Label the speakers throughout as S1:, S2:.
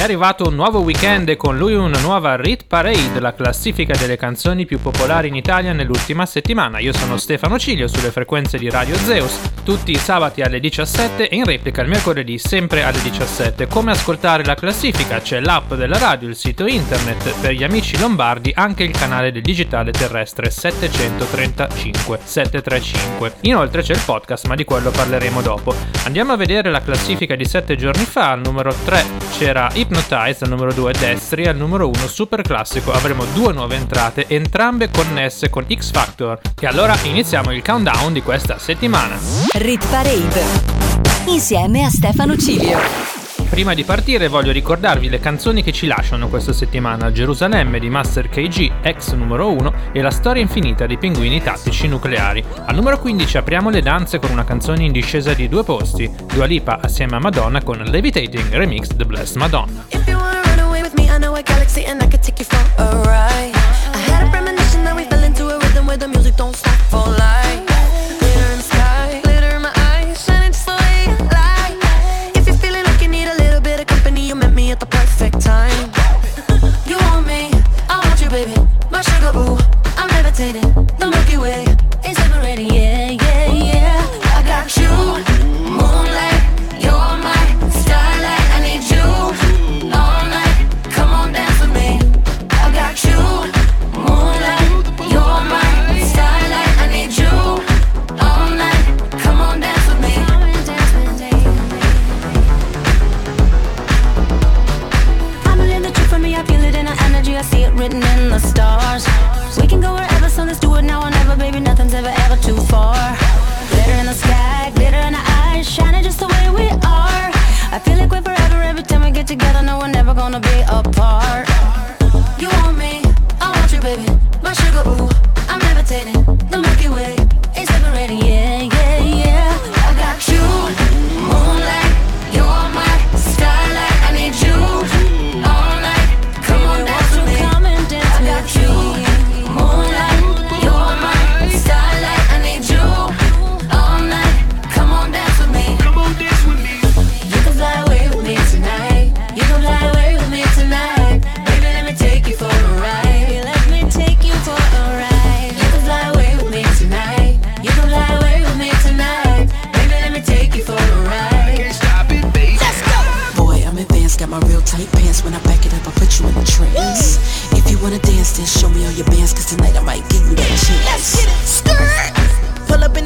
S1: È arrivato un nuovo weekend e con lui una nuova Rit Parade, la classifica delle canzoni più popolari in Italia nell'ultima settimana. Io sono Stefano Ciglio sulle frequenze di Radio Zeus, tutti i sabati alle 17 e in replica il mercoledì sempre alle 17. Come ascoltare la classifica? C'è l'app della radio, il sito internet, per gli amici lombardi anche il canale del digitale terrestre 735 735. Inoltre c'è il podcast, ma di quello parleremo dopo. Andiamo a vedere la classifica di 7 giorni fa, al numero 3 c'era Hip Hypnotize al numero 2 Destri al numero 1 super classico avremo due nuove entrate entrambe connesse con X Factor. E allora iniziamo il countdown di questa settimana.
S2: Rit Parade insieme a Stefano Cilio
S1: Prima di partire voglio ricordarvi le canzoni che ci lasciano questa settimana Gerusalemme di Master KG, ex numero 1 e La storia infinita dei pinguini tattici nucleari. Al numero 15 apriamo le danze con una canzone in discesa di due posti, Dua Lipa assieme a Madonna con Levitating Remix The Blessed Madonna. If you wanna run away with me, I know a galaxy and I could take you for a ride.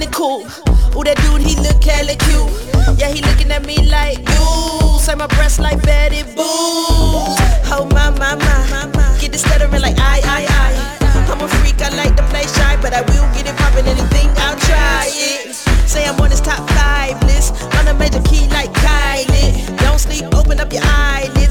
S3: kinda cool. Ooh, that dude, he look hella cute. Yeah, he looking at me like ooh. Say my breast like Betty Boo. Oh my, my, my. Get the stuttering like
S1: I, I, I. I'm a freak, I like to play
S3: shy, but I will get it poppin' anything, I'll try it. Say I'm on his top five list. On
S1: a major key like Kylie. Don't sleep, open up
S2: your eyelids.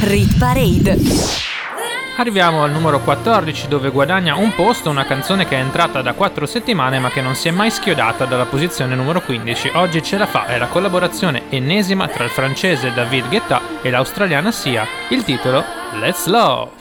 S2: Rit Parade.
S4: Arriviamo al numero 14 dove guadagna un posto una canzone che è entrata da 4 settimane ma che non si è mai schiodata dalla posizione numero 15. Oggi ce la fa, è la collaborazione ennesima tra il francese David Guetta e l'australiana Sia. Il titolo Let's Love.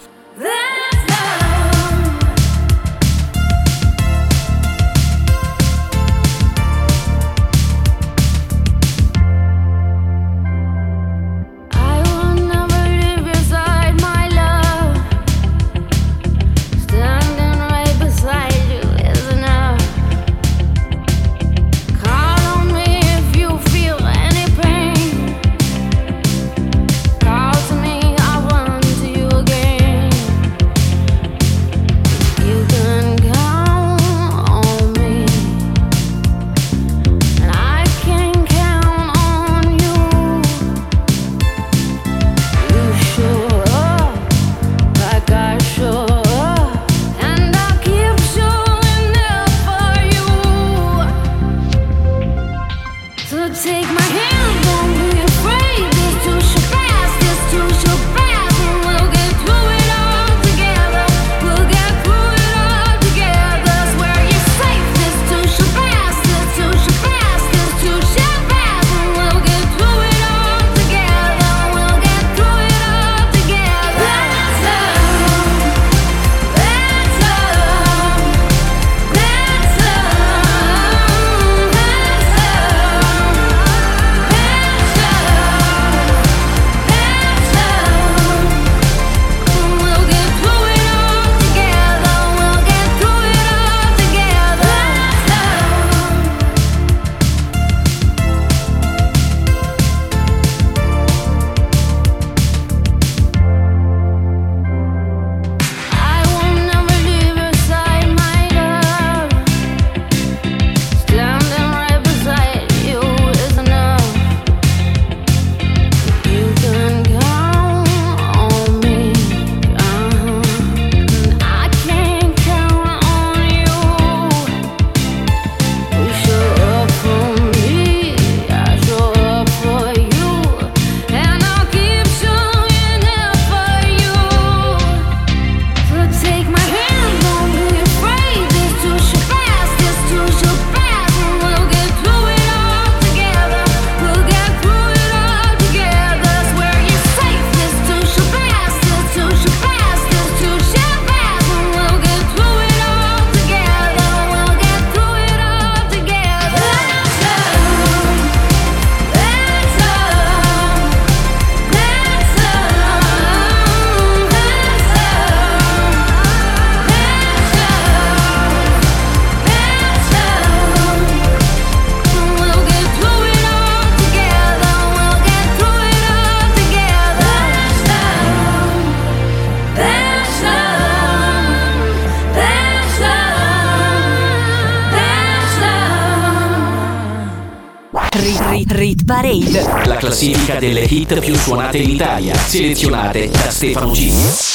S5: La classifica delle hit più suonate in Italia, selezionate da Stefano G.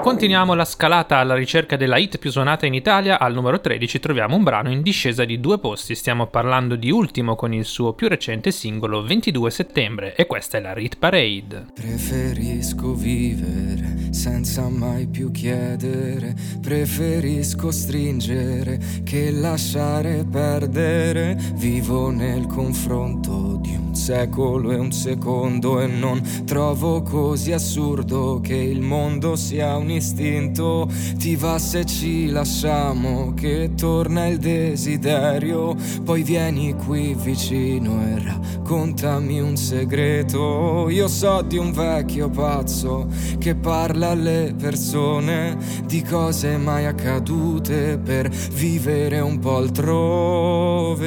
S4: Continuiamo la scalata alla ricerca della hit più suonata in Italia. Al numero 13 troviamo un brano in discesa di due posti. Stiamo parlando di Ultimo con il suo più recente singolo 22 settembre e questa è la Rit Parade.
S6: Preferisco vivere senza mai più chiedere, preferisco stringere che lasciare perdere. Vivo nel confronto di un secolo e un secondo e non trovo così assurdo che il mondo sia un istinto. Ti va se ci lasciamo, che torna il desiderio. Poi vieni qui vicino e raccontami un segreto. Io so di un vecchio pazzo che parla alle persone di cose mai accadute per vivere un po' altrove.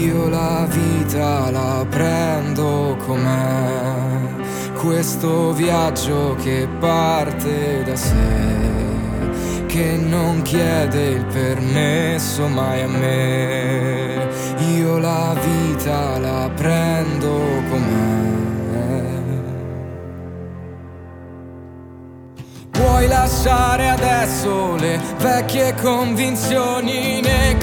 S6: Io la vita la prendo com'è, questo viaggio che parte da sé, che non chiede il permesso mai a me. Io la vita la prendo com'è. Puoi lasciare adesso le vecchie convinzioni, ne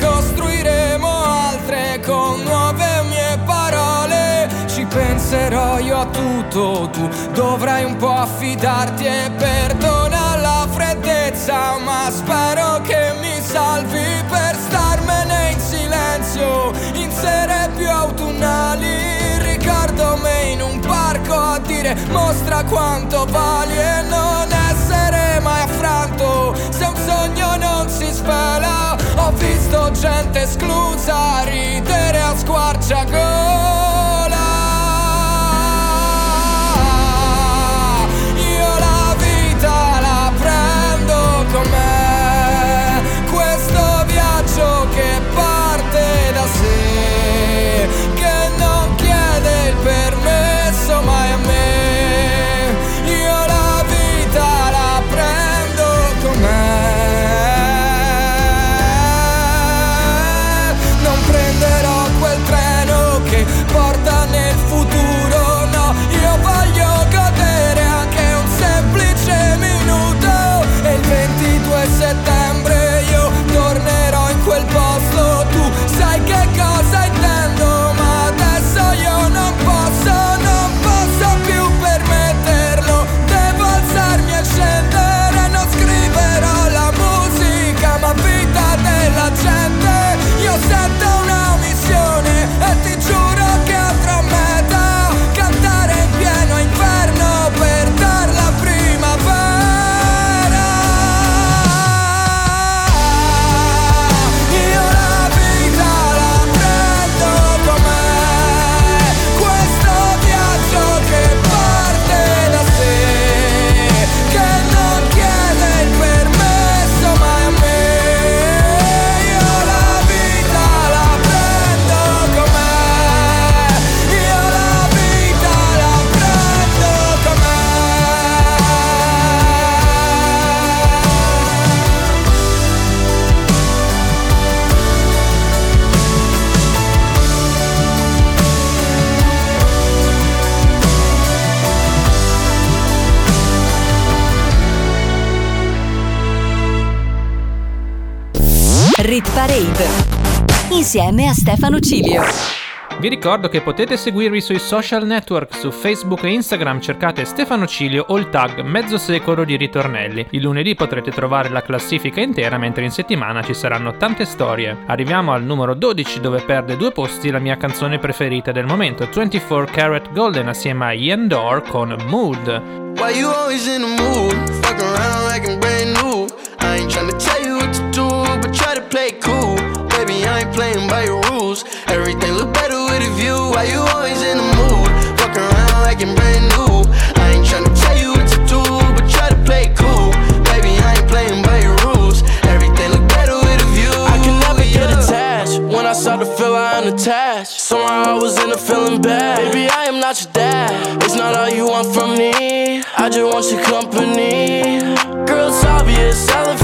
S6: so tutto Tu. Dovrai un po' affidarti e perdona la freddezza Ma spero che mi salvi per starmene in silenzio. In sere più autunnali Ricordo me in un parco a dire Mostra quanto vali e non essere mai affranto. Se un sogno non si svela Ho visto gente esclusa ridere a squarciagola
S2: insieme a Stefano Cilio.
S7: Vi ricordo che potete seguirvi sui social network, su Facebook e Instagram cercate Stefano Cilio o il tag Mezzo Secolo di Ritornelli. Il lunedì potrete trovare la classifica intera, mentre in settimana ci saranno tante storie. Arriviamo al numero 12 dove perde due posti la mia canzone preferita del momento, 24 Carat Golden assieme a Ian Dore con Mood. Why you always in the mood? Fuck around like I'm brand new. I ain't trying to tell you what to do, but try to play cool. By. Everything look better with a view. Why you always in the mood? Fuck around like I'm brand new. I ain't trying to tell you what to do, but try to play cool. Baby, I ain't playing by your rules. Everything look better with a view. I can never yeah. get attached. When I start to feel I'm unattached. Somehow I was in a feeling bad. Baby, I am not your dad. It's not all you want from me. I just want your company. Girl, it's obvious, elephant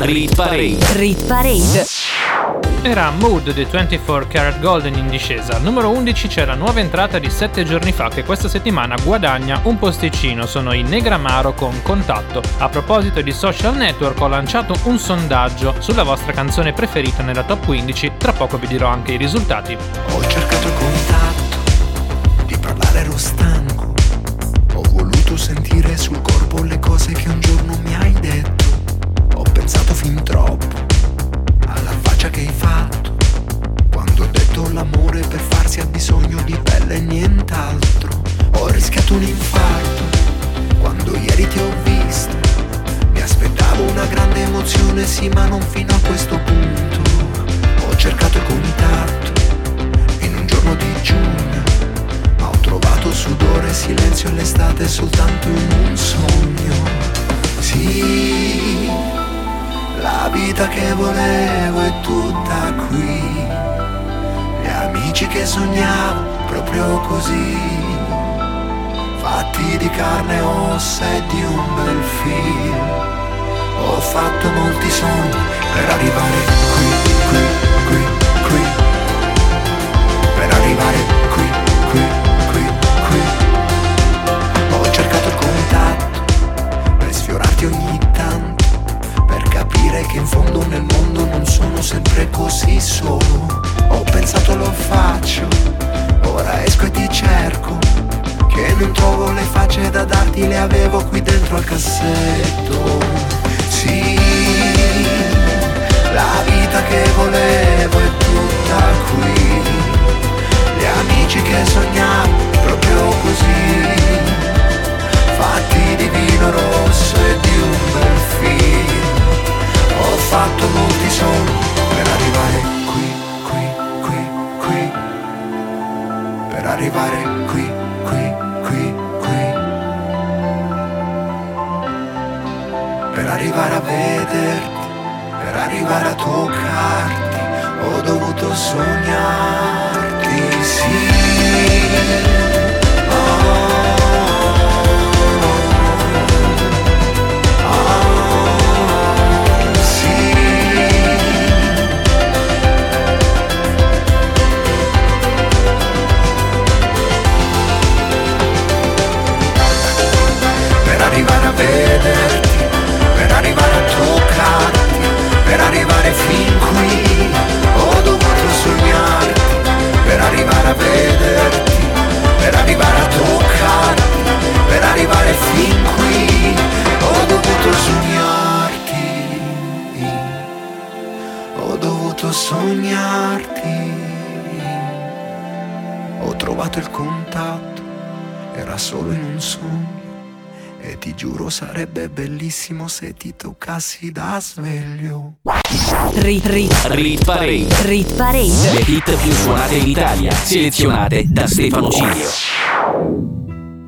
S2: Rit Parade. Rit Parade.
S8: Era Mood di 24 Karat Golden in discesa. Al numero 11 c'è la nuova entrata di 7 giorni fa che questa settimana guadagna un posticino. Sono i Negramaro con Contatto. A proposito di social network ho lanciato un sondaggio sulla vostra canzone preferita nella top 15. Tra poco vi dirò anche i risultati.
S9: Ho cercato il contatto, di parlare ero stanco. Ho voluto sentire sul corpo le cose che un giorno mi hai detto. Fin troppo alla faccia che hai fatto. Quando ho detto l'amore per farsi ha bisogno di pelle e nient'altro. Ho rischiato un infarto quando ieri ti ho visto. Mi aspettavo una grande emozione, sì, ma non fino a questo punto. Ho cercato il contatto in un giorno di giugno, ma ho trovato sudore, silenzio e l'estate soltanto in un sogno. Sì, la vita che volevo è tutta qui. Gli amici che sognavo proprio così. Fatti di carne e ossa e di un bel film. Ho fatto molti sogni per arrivare qui, ti giuro sarebbe bellissimo se ti toccassi da sveglio.
S2: Rit, rit,
S5: Rit Parade.
S2: rit
S5: Le
S2: parade.
S5: hit più suonate in Italia, selezionate da Stefano Cilio.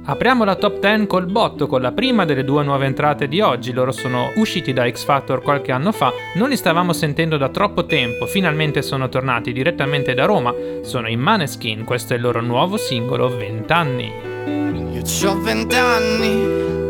S8: Apriamo la top 10 col botto con la prima delle due nuove entrate di oggi. Loro sono usciti da X Factor qualche anno fa, non li stavamo sentendo da troppo tempo, finalmente sono tornati direttamente da Roma. Sono in Maneskin, questo è il loro nuovo singolo 20 anni.
S10: Io ho vent'anni,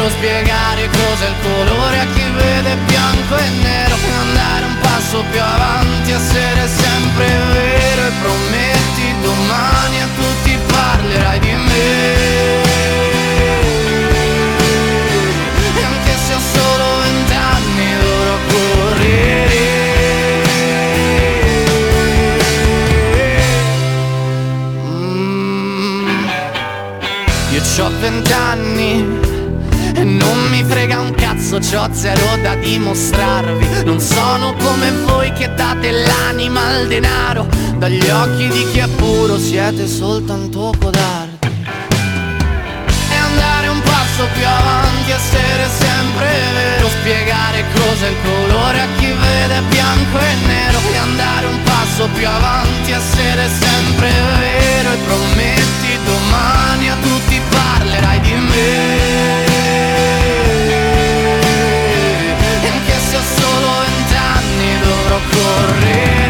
S10: davvero spiegare cos'è il colore a chi vede bianco e nero e andare un passo più avanti, essere sempre vero e prometti domani a tutti parlerai di me. E anche se ho solo vent'anni dovrò correre. Mm. Io ho vent'anni non mi frega un cazzo, c'ho zero da dimostrarvi. Non sono come voi che date l'anima al denaro. Dagli occhi di chi è puro siete soltanto codardi. E andare un passo più avanti, essere sempre vero. Spiegare cos'è il colore a chi vede bianco e nero. E andare un passo più avanti, essere sempre vero. E prometti domani a tutti parlerai di me correr.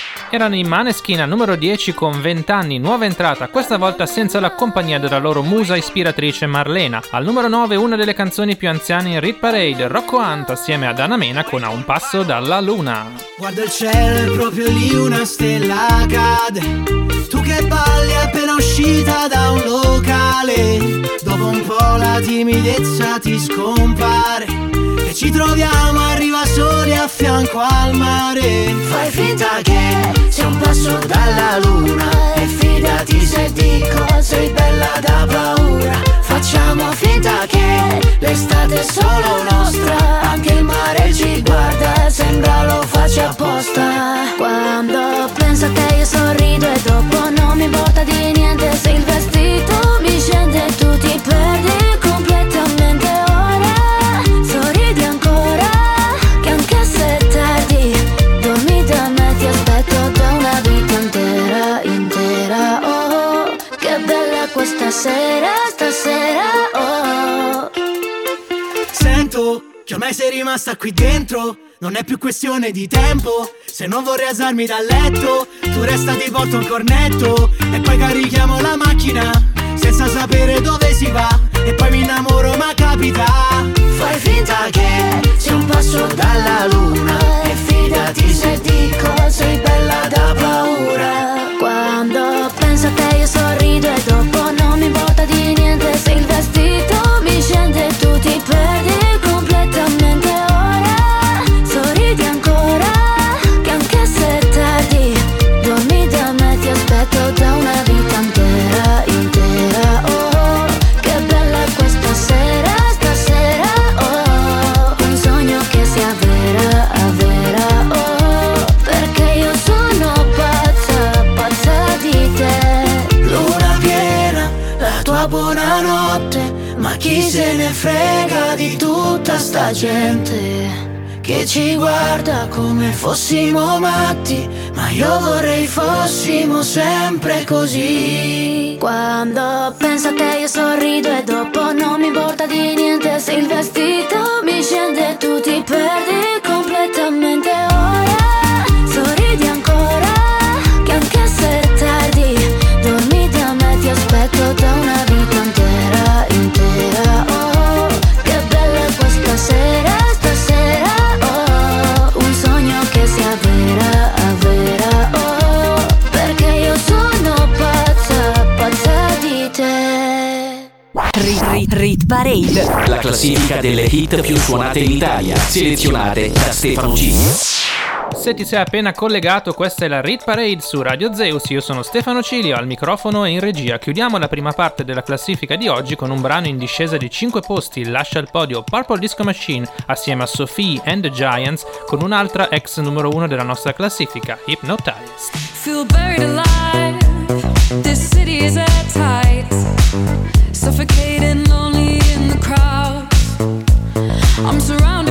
S8: erano i Maneskin al numero 10 con 20 anni, nuova entrata, questa volta senza la compagnia della loro musa ispiratrice Marlena. Al numero 9 una delle canzoni più anziane in Rit Parade, Rocco Hunt assieme ad Anna Mena con A un passo dalla luna.
S1: Guarda il cielo, proprio lì una stella cade. Tu che balli appena uscita da un locale, dopo un po' la timidezza ti scompare e ci troviamo, arriva soli a fianco al mare. Fai finta che sia un passo dalla luna. E fidati se dico sei bella da paura. Facciamo finta che l'estate è solo nostra. Anche il mare ci guarda, sembra lo faccia apposta. Quando penso a te io sorrido e dopo non mi importa di niente. Se il vestito mi scende e tu ti perdi completamente stasera, stasera, oh. Sento che ormai sei rimasta qui dentro. Non è più questione di tempo. Se non vorrei alzarmi dal letto, tu resta ti porto un cornetto. E poi carichiamo la macchina, senza sapere dove si va. E poi mi innamoro, ma capita. Fai finta che sia un passo dalla luna. E fidati se dico, sei bella da paura. Quando penso a te io sorrido e dopo non mi importa di niente Se il vestito mi scende tu ti perdi sta gente che ci guarda come fossimo matti, ma io vorrei fossimo sempre così. Quando penso a te io sorrido e dopo non mi importa di niente se il vestito mi scende tu ti perdi completamente ora. Di te.
S2: Rit Parade.
S5: La classifica delle hit più suonate in Italia, selezionate da Stefano G.
S8: Se ti sei appena collegato, questa è la Rit Parade su Radio Zeus. Io sono Stefano Cilio al microfono e in regia. Chiudiamo la prima parte della classifica di oggi con un brano in discesa di 5 posti. Lascia il podio Purple Disco Machine assieme a Sophie and the Giants con un'altra ex numero 1 della nostra classifica, Hypnotized.
S4: Feel buried alive. This city is at tight. Suffocating, lonely in the crowd. I'm surrounded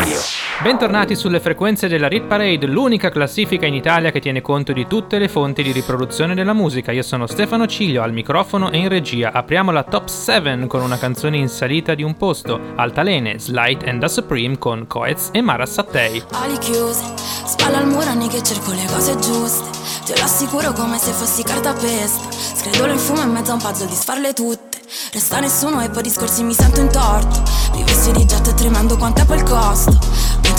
S8: Bentornati sulle frequenze della Rit Parade, l'unica classifica in Italia che tiene conto di tutte le fonti di riproduzione della musica. Io sono Stefano Ciglio al microfono e in regia. Apriamo la top 7 con una canzone in salita di un posto, Altalene, Slight and the Supreme con Coez e Mara Sattei.
S4: Ali chiuse, spalla al muro anni che cerco le cose giuste. Te lo assicuro come se fossi carta pesta. Scredolo in fumo in mezzo a un puzzle di sfarle tutte. Resta nessuno e poi discorsi mi sento in torto. Vivessi di getto tremando quanto è il costo.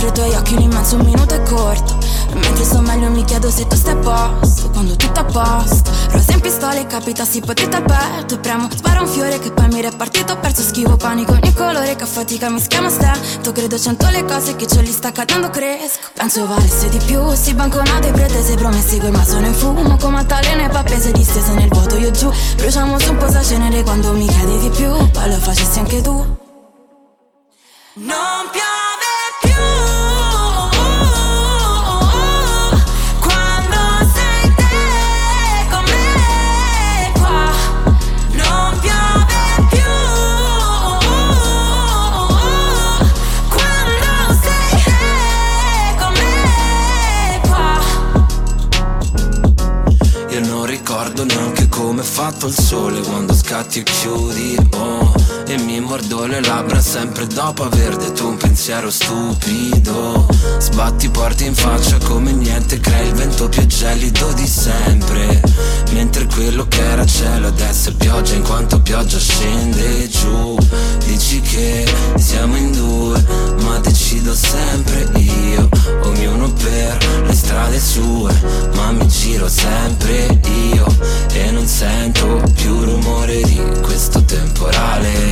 S4: Mentre i tuoi occhi un minuto è corto. E mentre sto meglio mi chiedo se tu stai a posto. Quando tutto a posto. Rosa in pistola e capita si potete aperto. Premo, spara un fiore che poi mi repartito. Perso schivo panico ogni colore che a fatica mi schiama stento. Credo cento le cose che ce li sta cadendo cresco. Penso valesse di più. Si banconate pretese promessi quel ma sono in fumo. Come altalene pappese distese nel vuoto io giù. Bruciamo su un po' cenere quando mi chiedi di più. Poi lo facessi anche tu. Non piove
S11: fatto il sole quando scatti e chiudi oh E mi mordo le labbra sempre dopo aver detto un pensiero stupido. Sbatti porti in faccia come niente Crea il vento più gelido di sempre. Mentre quello che era cielo adesso è pioggia In quanto pioggia scende giù. Dici che siamo in due Ma decido sempre io. Ognuno per le strade sue Ma mi giro sempre io. E non sento più rumore di questo temporale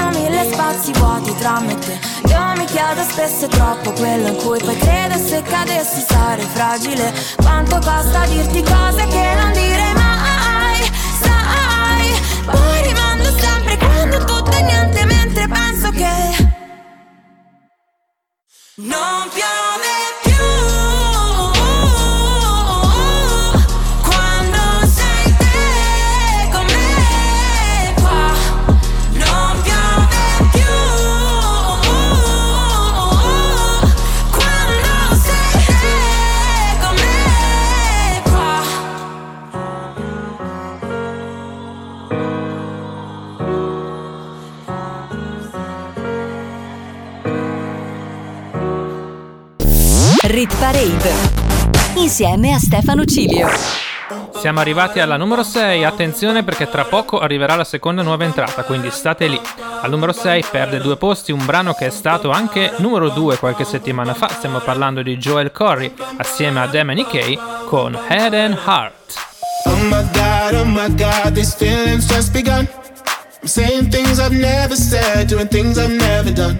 S12: spazi vuoti tra me e te. Io mi chiedo spesso troppo quello in cui poi credo se cadessi sarei fragile. Quanto costa dirti cose che non direi mai, sai. Poi rimando sempre quando tutto è niente mentre penso che non piove
S2: Rit Parade insieme a Stefano Cilio.
S8: Siamo arrivati alla numero 6, attenzione perché tra poco arriverà la seconda nuova entrata, quindi state lì. Al numero 6 perde due posti un brano che è stato anche numero 2 qualche settimana fa, stiamo parlando di Joel Corey assieme a Demony Kay con Head and Heart.
S13: Oh my god, oh my god, these feelings just begun. I'm saying things I've never said, doing things I've never done.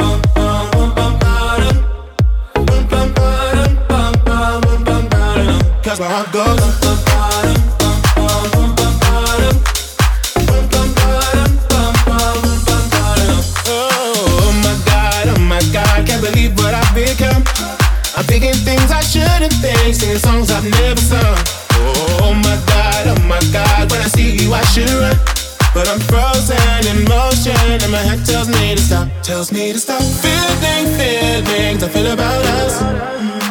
S13: Cause my heart goes. Oh my god, oh my god, can't believe what I've become. I'm thinking things I shouldn't think, singing songs I've never sung. Oh, oh my god, oh my god, when I see you I should run. But I'm frozen in motion and my head tells me to stop, tells me to stop. Feeling feelings I feel about us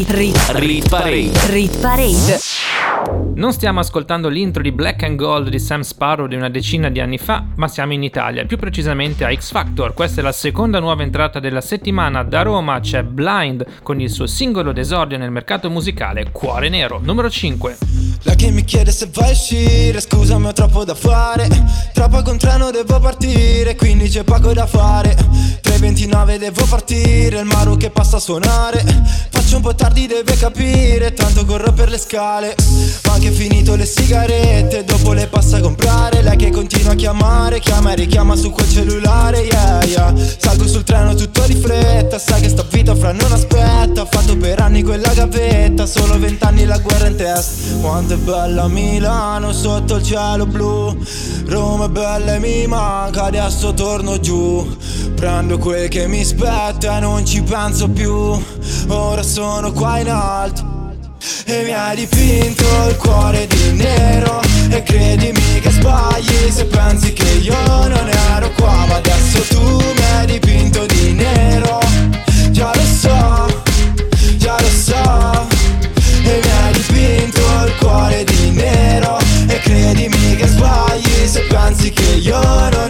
S2: Rit, rit,
S5: rit parade.
S2: Rit parade.
S8: Non stiamo ascoltando l'intro di Black and Gold di Sam Sparrow di una decina di anni fa, ma siamo in Italia, più precisamente a X Factor. Questa è la seconda nuova entrata della settimana. Da Roma c'è Blind con il suo singolo d'esordio nel mercato musicale Cuore Nero, numero 5.
S14: La che mi chiede se vai a uscire, scusami ho troppo da fare Tra poco un devo partire, quindi c'è poco da fare 3.29 devo partire, il Maru che passa a suonare Faccio un po' tardi deve capire, tanto corro per le scale Ma anche finito le sigarette, dopo le passa a comprare. Lei che continua a chiamare, chiama e richiama su quel cellulare, yeah yeah. Salgo sul treno tutto di fretta, sai che sta vita fra non aspetta. Ho fatto per anni quella gavetta, solo vent'anni la guerra in testa. Quanto è bella Milano sotto il cielo blu. Roma è bella e mi manca, adesso torno giù. Prendo quel che mi spetta e non ci penso più. Ora sono qua in alto e mi hai dipinto il cuore di nero. E credimi che sbagli se pensi che io non ero qua. Ma adesso tu mi hai dipinto di nero. Già lo so, già lo so. E mi hai dipinto il cuore di nero. E credimi che sbagli se pensi che io non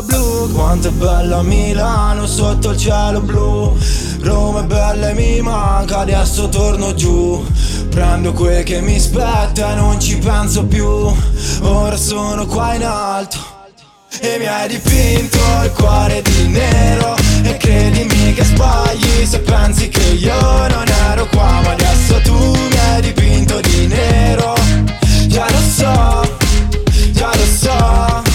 S14: cielo blu. Quanto è bella Milano sotto il cielo blu. Roma è bella e mi manca adesso torno giù. Prendo quel che mi spetta e non ci penso più. Ora sono qua in alto e mi hai dipinto il cuore di nero. E credimi che sbagli se pensi che io non ero qua Ma adesso tu mi hai dipinto di nero. Già lo so, già lo so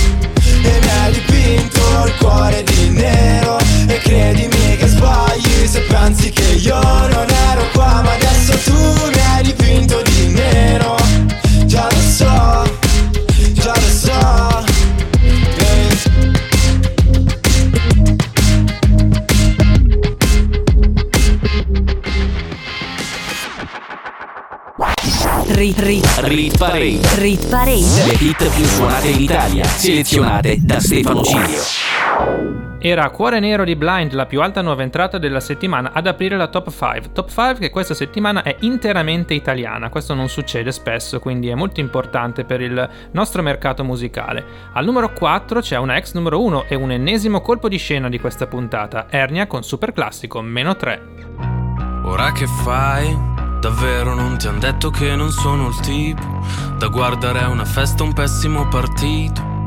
S14: il cuore di nero E credimi che sbagli se pensi che io non ero qua Ma adesso tu mi hai dipinto di nero Già lo so, già lo so
S2: Rit, rit,
S5: Rit Parade.
S2: rit parade.
S5: Le hit più suonate in Italia, selezionate da Stefano Cilio.
S8: Era Cuore Nero di Blind, la più alta nuova entrata della settimana ad aprire la top 5. Top 5 che questa settimana è interamente italiana, questo non succede spesso, quindi è molto importante per il nostro mercato musicale. Al numero 4 c'è una ex numero 1 e un ennesimo colpo di scena di questa puntata, Ernia con super classico, meno 3.
S15: Ora che fai? Davvero non ti han detto che non sono il tipo da guardare a una festa un pessimo partito.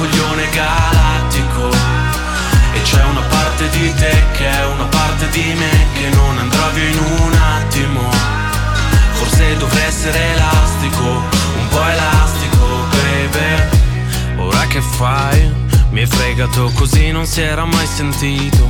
S15: coglione galattico. E c'è una parte di te che è una parte di me Che non andrà via in un attimo. Forse dovrei essere elastico Un po' elastico, baby. Ora che fai? Mi hai fregato così non si era mai sentito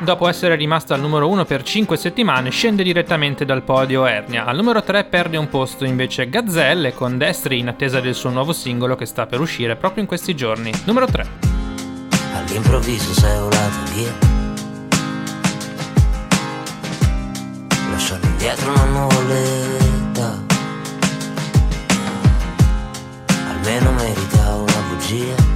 S8: Dopo essere rimasta al numero 1 per 5 settimane, scende direttamente dal podio Ernia. Al numero 3 perde un posto invece Gazzelle con Destri in attesa del suo nuovo singolo che sta per uscire proprio in questi giorni. Numero 3.
S16: All'improvviso sei volato via. Lasciando indietro una nuvoletta. Almeno merita una bugia.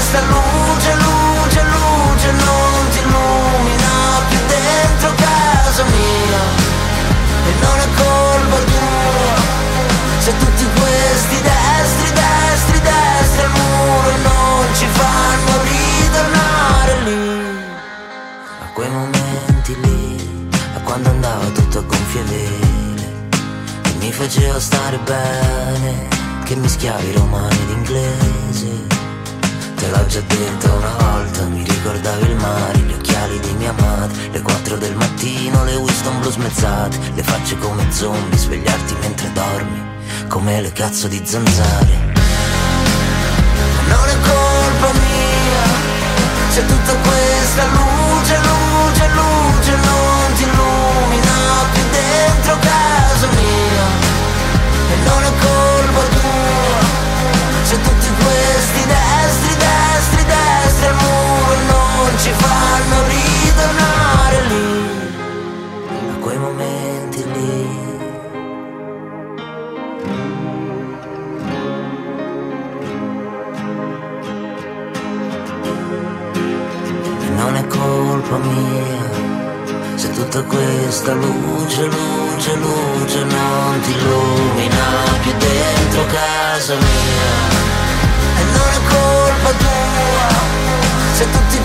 S16: questa luce, luce, luce non ti illumina più dentro casa mia. E non è colpa tua Se tutti questi destri, destri, destri al muro non ci fanno ritornare lì. A quei momenti lì, a quando andava tutto a gonfie vele E mi faceva stare bene che mischiavi romani ed inglese Te l'ho già detto una volta, mi ricordavi il mare, gli occhiali di mia madre, le 4 del mattino, le Winston blu smezzate, le facce come zombie, svegliarti mentre dormi, come le cazzo di zanzare. Non è colpa mia, se tutta questa luce, luce, luce non ti illumina più dentro casa ci fanno ritornare lì, a quei momenti lì. E non è colpa mia se tutta questa luce, luce, luce non ti illumina più dentro casa mia.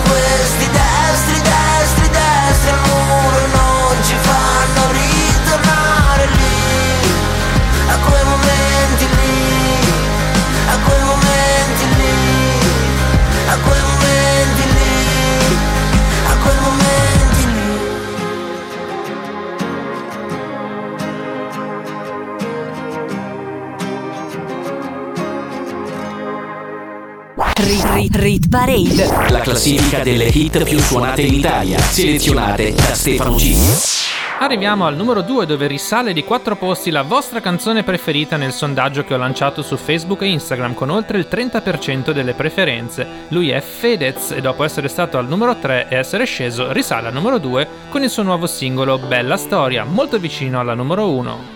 S16: Questi
S2: Rit, rit, Parade
S5: La classifica delle hit più suonate in Italia, selezionate da Stefano G.
S8: Arriviamo al numero 2 dove risale di 4 posti la vostra canzone preferita nel sondaggio che ho lanciato su Facebook e Instagram con oltre il 30% delle preferenze. Lui è Fedez e dopo essere stato al numero 3 e essere sceso risale al numero 2 con il suo nuovo singolo Bella Storia, molto vicino alla numero 1.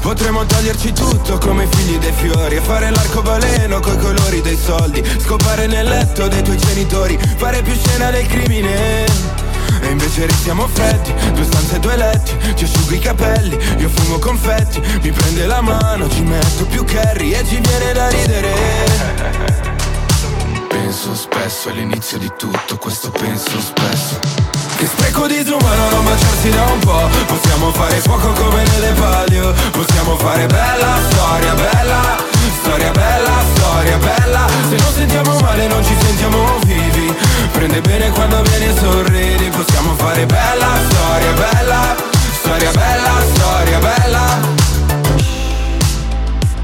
S17: Potremmo toglierci tutto come figli dei fiori E fare l'arcobaleno coi colori dei soldi. Scopare nel letto dei tuoi genitori Fare più scena del crimine. E invece restiamo freddi Due stanze e due letti Ti asciugo i capelli Io fumo confetti Mi prende la mano Ci metto più curry E ci viene da ridere. Penso spesso all'inizio di tutto Questo penso spesso che spreco di disumano non baciarsi da un po' Possiamo fare fuoco come nelle palio. Possiamo fare bella storia, bella Storia bella, storia bella. Se non sentiamo male non ci sentiamo vivi. Prende bene quando vieni e sorridi. Possiamo fare bella storia, bella Storia bella, storia bella.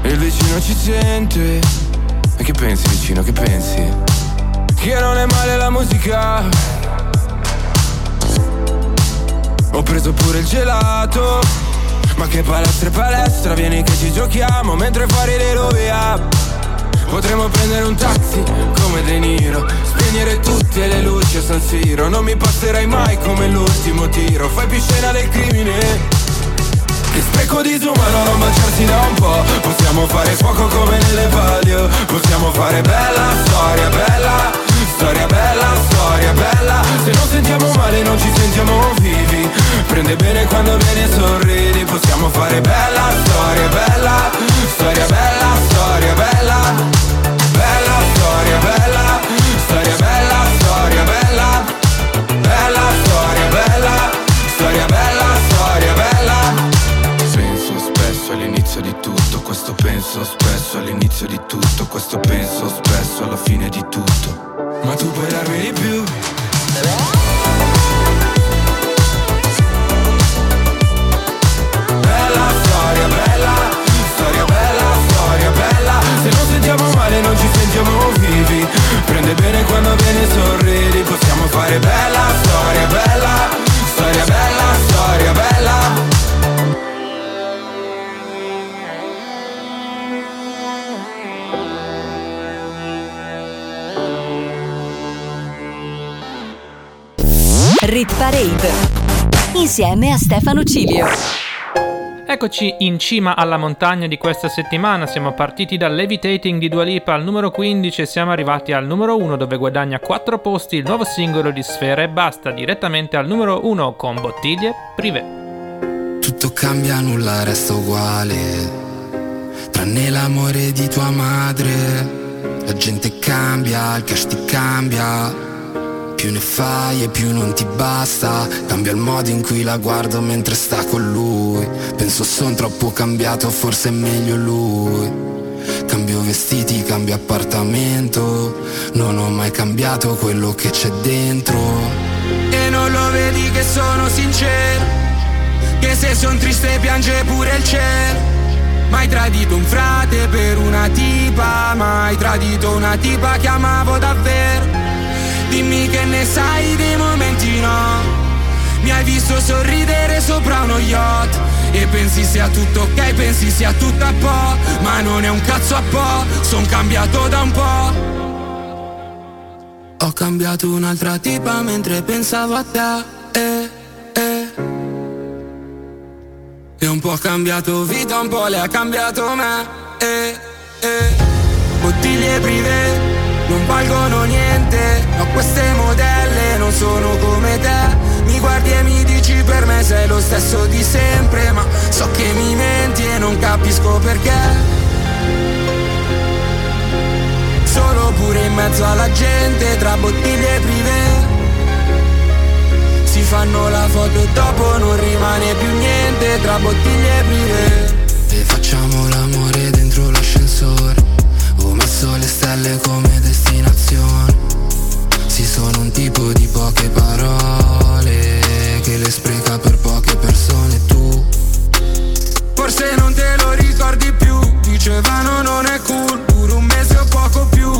S17: E il vicino ci sente. E che pensi vicino, che pensi? Che non è male la musica ho preso pure il gelato Ma che palestra e palestra Vieni che ci giochiamo Mentre fuori le Potremmo prendere un taxi come De Niro Spegnere tutte le luci a San Siro. Non mi passerai mai come l'ultimo tiro. Fai più scena del crimine. Che spreco di disumano non baciarsi da un po' Possiamo fare fuoco come nelle palio. Possiamo fare bella storia, bella Storia bella, storia bella. Se non sentiamo male non ci sentiamo vivi. Prende bene quando vieni e sorridi. Possiamo fare bella, storia bella. Storia bella, storia bella. Bella, storia bella. Storia bella, storia bella. Bella, storia bella. Storia bella, storia bella. Penso spesso all'inizio di tutto Questo penso spesso all'inizio di tutto Questo penso spesso alla fine di tutto ma tu puoi darmi di più? Bella storia, bella, storia bella, storia bella. Se non sentiamo male non ci sentiamo vivi. Prende bene quando vieni e sorridi. Possiamo fare bella storia, bella, storia bella, storia bella
S2: Rit Parade insieme a Stefano Cilio.
S8: Eccoci in cima alla montagna di questa settimana, siamo partiti dal Levitating di Dua Lipa al numero 15 e siamo arrivati al numero 1 dove guadagna 4 posti il nuovo singolo di Sfera e basta direttamente al numero 1 con Bottiglie Privé.
S18: Tutto cambia, nulla resta uguale, tranne l'amore di tua madre. La gente cambia, il cash ti cambia più ne fai e più non ti basta. Cambia il modo in cui la guardo mentre sta con lui. Penso son troppo cambiato, forse è meglio lui. Cambio vestiti, cambio appartamento. Non ho mai cambiato quello che c'è dentro.
S19: E non lo vedi che sono sincero? Che se son triste piange pure il cielo. Mai tradito un frate per una tipa Mai tradito una tipa che amavo davvero Dimmi che ne sai dei momenti no Mi hai visto sorridere sopra uno yacht E pensi sia tutto ok, pensi sia tutto a po' Ma non è un cazzo a po', son cambiato da un po'
S18: Ho cambiato un'altra tipa mentre pensavo a te eh, eh. E un po' ha cambiato vita, un po' le ha cambiato me eh, eh.
S19: Bottiglie prive non valgono niente Ma queste modelle non sono come te. Mi guardi e mi dici per me sei lo stesso di sempre Ma so che mi menti e non capisco perché. Solo pure in mezzo alla gente tra bottiglie prive Si fanno la foto e dopo non rimane più niente tra bottiglie prive
S18: E facciamo l'amore dentro l'ascensore Messo le stelle come destinazione. Si sono un tipo di poche parole Che le spreca per poche persone. Tu
S19: Forse non te lo ricordi più. Dicevano non è cool Pure un mese o poco più.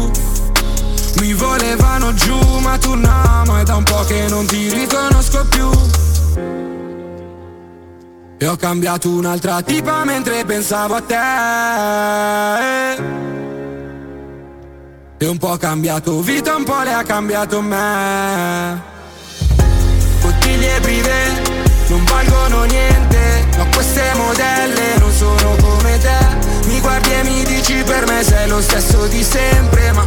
S19: Mi volevano giù ma tu no Ma è da un po' che non ti riconosco più. E ho cambiato un'altra tipa mentre pensavo a te E un po' cambiato vita, un po' le ha cambiato me. Bottiglie prive non valgono niente Ma queste modelle non sono come te. Mi guardi e mi dici per me sei lo stesso di sempre Ma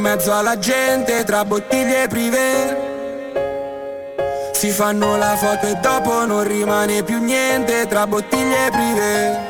S19: in mezzo alla gente tra bottiglie prive si fanno la foto e dopo non rimane più niente tra bottiglie prive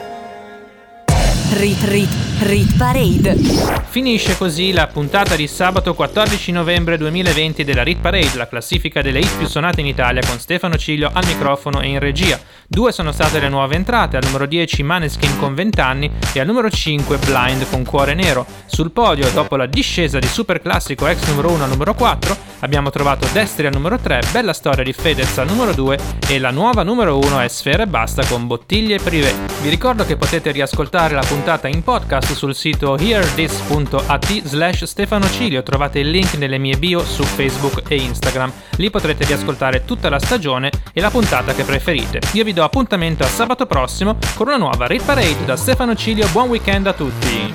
S2: Rit Rit Rit Parade.
S8: Finisce così la puntata di sabato 14 novembre 2020 della Rit Parade, la classifica delle hit più suonate in Italia con Stefano Ciglio al microfono e in regia. Due sono state le nuove entrate, al numero 10 Maneskin con 20 anni e al numero 5 Blind con Cuore Nero. Sul podio, dopo la discesa di Super Classico ex numero 1 al numero 4, abbiamo trovato Destri al numero 3, Bella Storia di Fedez al numero 2 e la nuova numero 1 è Sfera e Basta con Bottiglie Privé. Vi ricordo che potete riascoltare la puntata in podcast sul sito hearthis.at slash Stefano Cilio, trovate il link nelle mie bio su Facebook e Instagram. Lì potrete riascoltare tutta la stagione e la puntata che preferite. Io vi do appuntamento a sabato prossimo con una nuova Rit Parade da Stefano Cilio. Buon weekend a tutti!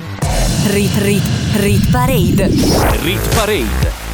S2: Rit Rit Rit Parade.
S5: Rit Parade.